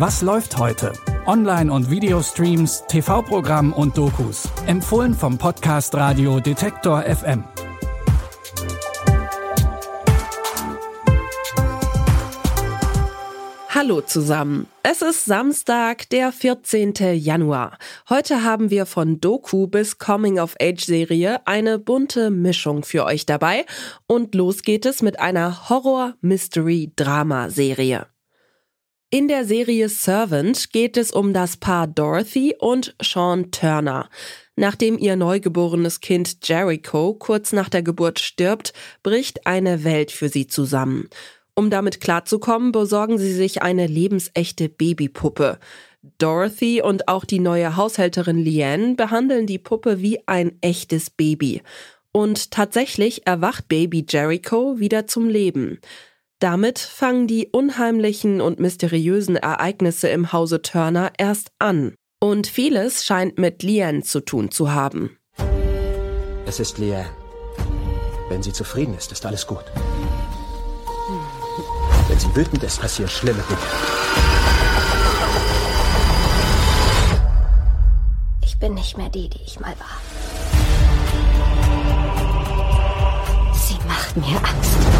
Was läuft heute? Online- und Videostreams, TV-Programm und Dokus. Empfohlen vom Podcast Radio Detektor FM. Hallo zusammen. Es ist Samstag, der 14. Januar. Heute haben wir von Doku bis Coming-of-Age-Serie eine bunte Mischung für euch dabei. Und los geht es mit einer Horror-Mystery-Drama-Serie. In der Serie Servant geht es um das Paar Dorothy und Sean Turner. Nachdem ihr neugeborenes Kind Jericho kurz nach der Geburt stirbt, bricht eine Welt für sie zusammen. Um damit klarzukommen, besorgen sie sich eine lebensechte Babypuppe. Dorothy und auch die neue Haushälterin Leanne behandeln die Puppe wie ein echtes Baby. Und tatsächlich erwacht Baby Jericho wieder zum Leben. Damit fangen die unheimlichen und mysteriösen Ereignisse im Hause Turner erst an. Und vieles scheint mit Liane zu tun zu haben. Es ist Liane. Wenn sie zufrieden ist, ist alles gut. Wenn sie wütend ist, passieren schlimme Dinge. Ich bin nicht mehr die, die ich mal war. Sie macht mir Angst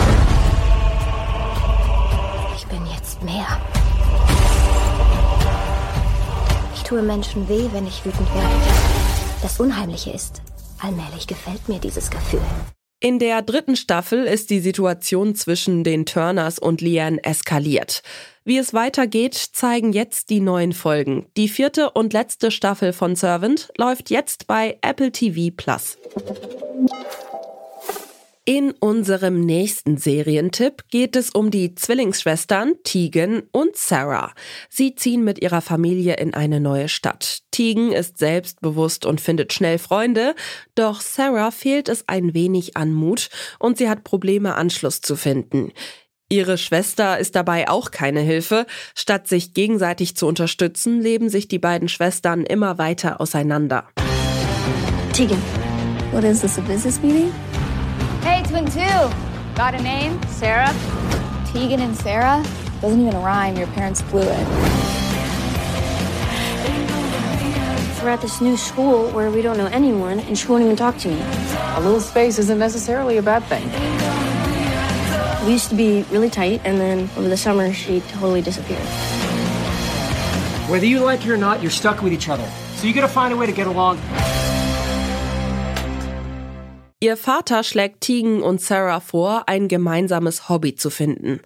tue Menschen weh, wenn ich wütend werde. Das Unheimliche ist, allmählich gefällt mir dieses Gefühl. In der dritten Staffel ist die Situation zwischen den Turners und Liane eskaliert. Wie es weitergeht, zeigen jetzt die neuen Folgen. Die vierte und letzte Staffel von Servant läuft jetzt bei Apple TV Plus. In unserem nächsten Serientipp geht es um die Zwillingsschwestern Tegan und Sarah. Sie ziehen mit ihrer Familie in eine neue Stadt. Tegan ist selbstbewusst und findet schnell Freunde, doch Sarah fehlt es ein wenig an Mut und sie hat Probleme, Anschluss zu finden. Ihre Schwester ist dabei auch keine Hilfe. Statt sich gegenseitig zu unterstützen, leben sich die beiden Schwestern immer weiter auseinander. Tegan, what is this, a business meeting? Hey, Twin Two. Got a name? Sarah? Tegan and Sarah? Doesn't even rhyme. Your parents blew it. We're at this new school where we don't know anyone, and she won't even talk to me. A little space isn't necessarily a bad thing. We used to be really tight, and then over the summer, she totally disappeared. Whether you like it or not, you're stuck with each other. So you gotta find a way to get along. Ihr Vater schlägt Tegan und Sarah vor, ein gemeinsames Hobby zu finden.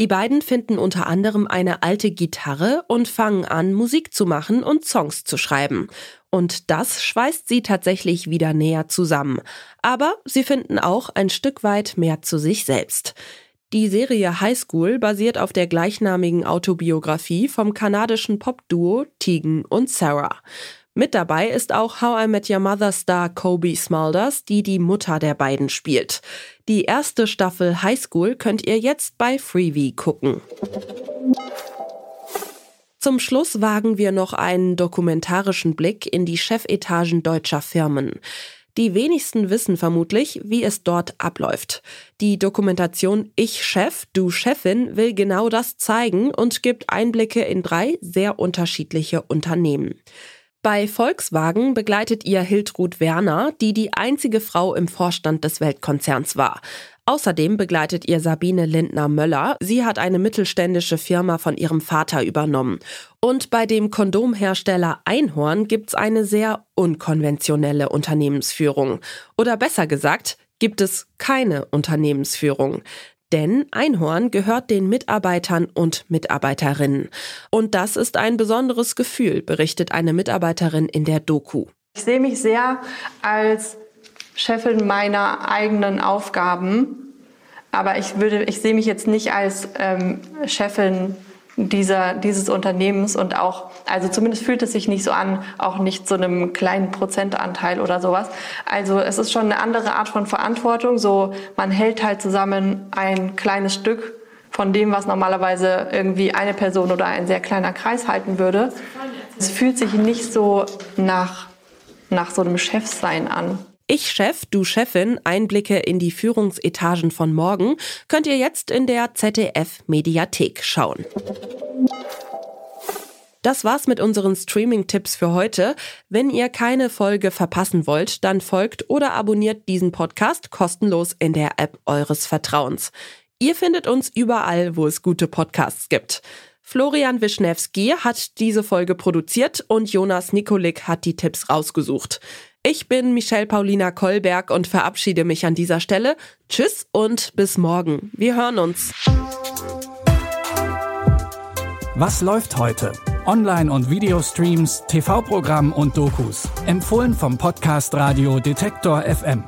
Die beiden finden unter anderem eine alte Gitarre und fangen an, Musik zu machen und Songs zu schreiben. Und das schweißt sie tatsächlich wieder näher zusammen. Aber sie finden auch ein Stück weit mehr zu sich selbst. Die Serie High School basiert auf der gleichnamigen Autobiografie vom kanadischen Popduo Tegan und Sarah. Mit dabei ist auch How I Met Your Mother Star Kobe Smulders, die die Mutter der beiden spielt. Die erste Staffel High School könnt ihr jetzt bei Freevee gucken. Zum Schluss wagen wir noch einen dokumentarischen Blick in die Chefetagen deutscher Firmen. Die wenigsten wissen vermutlich, wie es dort abläuft. Die Dokumentation Ich Chef, du Chefin will genau das zeigen und gibt Einblicke in drei sehr unterschiedliche Unternehmen. Bei Volkswagen begleitet ihr Hildrud Werner, die die einzige Frau im Vorstand des Weltkonzerns war. Außerdem begleitet ihr Sabine Lindner-Möller. Sie hat eine mittelständische Firma von ihrem Vater übernommen. Und bei dem Kondomhersteller Einhorn gibt's eine sehr unkonventionelle Unternehmensführung. Oder besser gesagt, gibt es keine Unternehmensführung. Denn Einhorn gehört den Mitarbeitern und Mitarbeiterinnen. Und das ist ein besonderes Gefühl, berichtet eine Mitarbeiterin in der Doku. Ich sehe mich sehr als Chefin meiner eigenen Aufgaben, aber ich würde, ich sehe mich jetzt nicht als ähm, Chefin dieser, dieses Unternehmens und auch, also zumindest fühlt es sich nicht so an, auch nicht zu einem kleinen Prozentanteil oder sowas. Also es ist schon eine andere Art von Verantwortung. So, man hält halt zusammen ein kleines Stück von dem, was normalerweise irgendwie eine Person oder ein sehr kleiner Kreis halten würde. Es fühlt sich nicht so nach, nach so einem Chefsein an. Ich Chef, du Chefin, Einblicke in die Führungsetagen von morgen könnt ihr jetzt in der ZDF Mediathek schauen. Das war's mit unseren Streaming-Tipps für heute. Wenn ihr keine Folge verpassen wollt, dann folgt oder abonniert diesen Podcast kostenlos in der App eures Vertrauens. Ihr findet uns überall, wo es gute Podcasts gibt. Florian Wischnewski hat diese Folge produziert und Jonas Nikolik hat die Tipps rausgesucht. Ich bin Michelle Paulina Kolberg und verabschiede mich an dieser Stelle. Tschüss und bis morgen. Wir hören uns. Was läuft heute? Online- und Videostreams, TV-Programm und Dokus. Empfohlen vom Podcast Radio Detektor FM.